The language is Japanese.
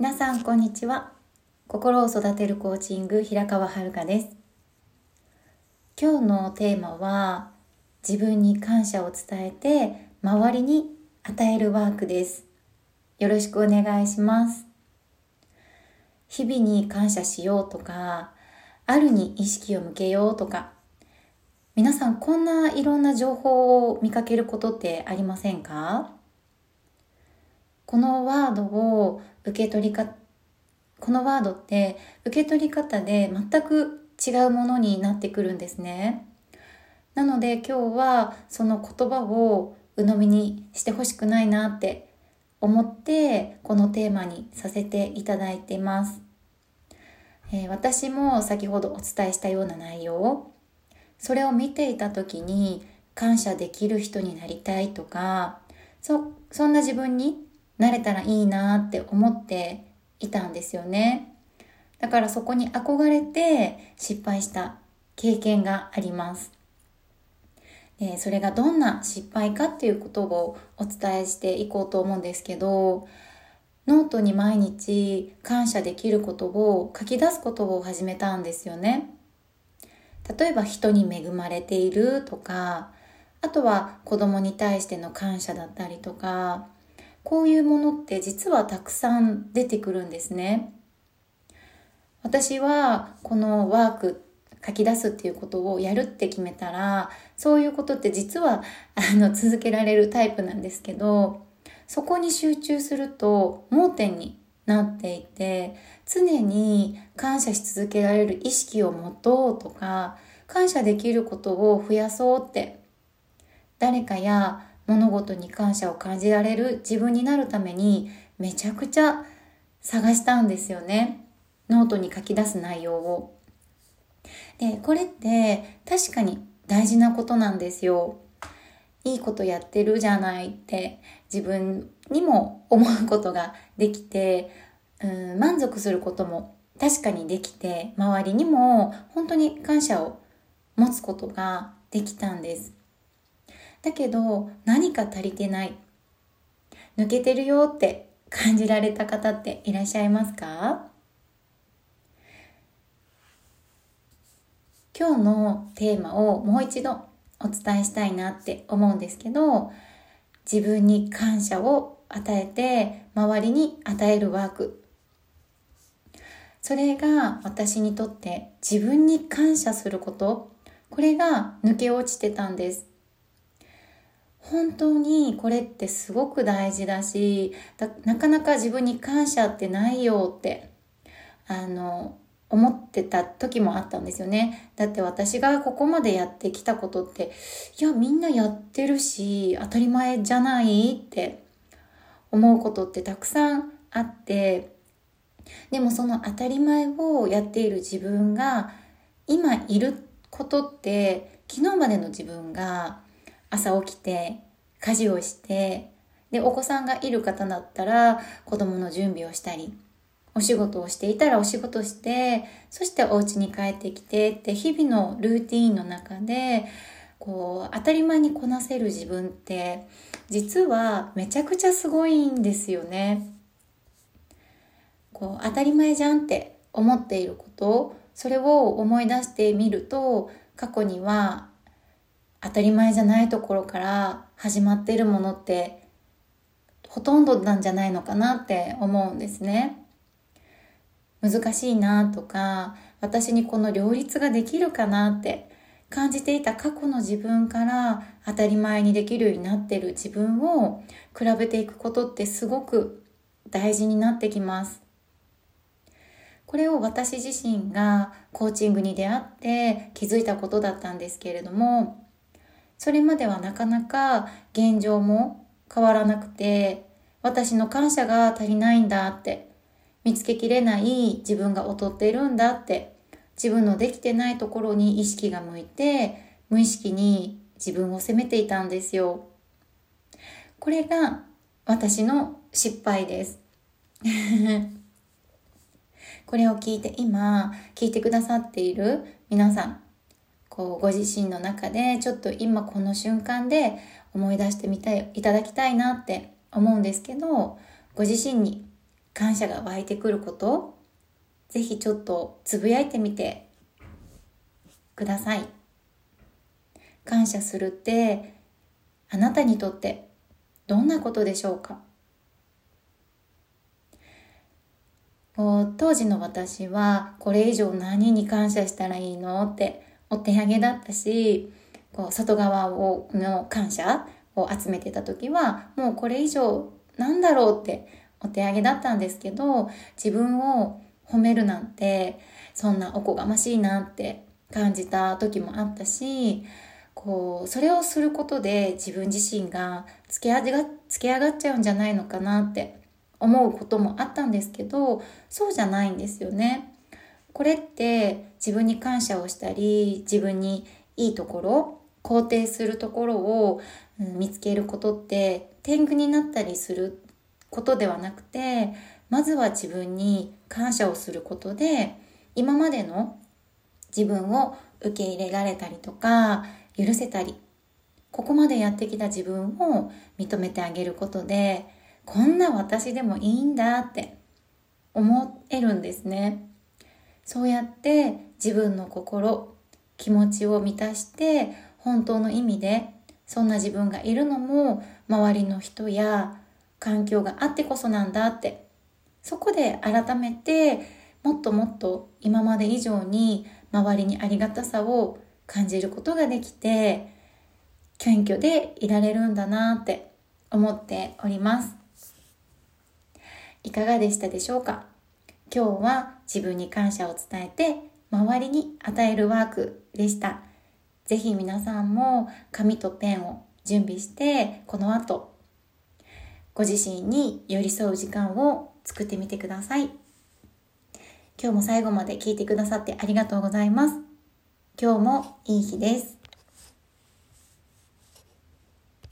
皆さんこんにちは。心を育てるコーチング平川遥です。今日のテーマは自分に感謝を伝えて周りに与えるワークです。よろしくお願いします。日々に感謝しようとかあるに意識を向けようとか皆さんこんないろんな情報を見かけることってありませんか？このワードを受け取りか、このワードって受け取り方で全く違うものになってくるんですね。なので今日はその言葉を鵜呑みにしてほしくないなって思ってこのテーマにさせていただいています。えー、私も先ほどお伝えしたような内容それを見ていた時に感謝できる人になりたいとかそそんな自分になれたらいいなって思っていたんですよね。だからそこに憧れて失敗した経験があります。でそれがどんな失敗かっていうことをお伝えしていこうと思うんですけど、ノートに毎日感謝できることを書き出すことを始めたんですよね。例えば人に恵まれているとか、あとは子供に対しての感謝だったりとか、こういうものって実はたくさん出てくるんですね。私はこのワーク書き出すっていうことをやるって決めたらそういうことって実はあの続けられるタイプなんですけどそこに集中すると盲点になっていて常に感謝し続けられる意識を持とうとか感謝できることを増やそうって誰かや物事に感謝を感じられる自分になるためにめちゃくちゃ探したんですよね。ノートに書き出す内容を。で、これって確かに大事なことなんですよ。いいことやってるじゃないって自分にも思うことができて、うん、満足することも確かにできて、周りにも本当に感謝を持つことができたんです。だけど何か足りてない。抜けてるよって感じられた方っていらっしゃいますか？今日のテーマをもう一度お伝えしたいなって思うんですけど自分に感謝を与えて周りに与えるワーク。それが私にとって自分に感謝すること。これが抜け落ちてたんです。本当にこれってすごく大事だしなかなか自分に感謝ってないよってあの思ってた時もあったんですよね。だって私がここまでやってきたことって、いや、みんなやってるし、当たり前じゃないって思うことってたくさんあって、でもその当たり前をやっている自分が、今いることって、昨日までの自分が朝起きて家事をしてでお子さんがいる方だったら子供の準備をしたりお仕事をしていたらお仕事してそしてお家に帰ってきてって日々のルーティーンの中でこう当たり前にこなせる自分って実はめちゃくちゃすごいんですよね。こう当たり前じゃんって思っていることそれを思い出してみると過去には当たり前じゃないところから始まっているものってほとんどなんじゃないのかなって思うんですね。難しいなとか、私にこの両立ができるかなって感じていた過去の自分から当たり前にできるようになってる自分を比べていくことってすごく大事になってきます。これを私自身がコーチングに出会って気づいたことだったんですけれども、それまではなかなか現状も変わらなくて、私の感謝が足りないんだって、見つけきれない自分が劣っているんだって、自分のできてないところに意識が向いて、無意識に自分を責めていたんですよ。これが私の失敗です。これを聞いて今聞いてくださっている皆さんこうご自身の中でちょっと今この瞬間で思い出してみたいいただきたいなって思うんですけどご自身に感謝が湧いてくることぜひちょっとつぶやいてみてください。感謝するってあなたにとってどんなことでしょうか？当時の私はこれ以上何に感謝したらいいの？ってお手上げだったしこう外側をの感謝を集めてた時はもうこれ以上なんだろうってお手上げだったんですけど自分を褒めるなんてそんなおこがましいなって感じた時もあったしこうそれをすることで自分自身がつけ上がつけ上がっちゃうんじゃないのかなって思うこともあったんですけどそうじゃないんですよね。これって自分に感謝をしたり自分にいいところ肯定するところを、見つけることって天狗になったりすることではなくてまずは自分に感謝をすることで今までの自分を受け入れられたりとか許せたりここまでやってきた自分を認めてあげることでこんな私でもいいんだって思えるんですね。そうやって自分の心、気持ちを満たして本当の意味でそんな自分がいるのも周りの人や環境があってこそなんだってそこで改めてもっともっと今まで以上に周りにありがたさを感じることができて謙虚でいられるんだなって思っております。いかがでしたでしょうか？今日は自分に感謝を伝えて周りに与えるワークでした。ぜひ皆さんも紙とペンを準備してこの後ご自身に寄り添う時間を作ってみてください。今日も最後まで聞いてくださってありがとうございます。今日もいい日です。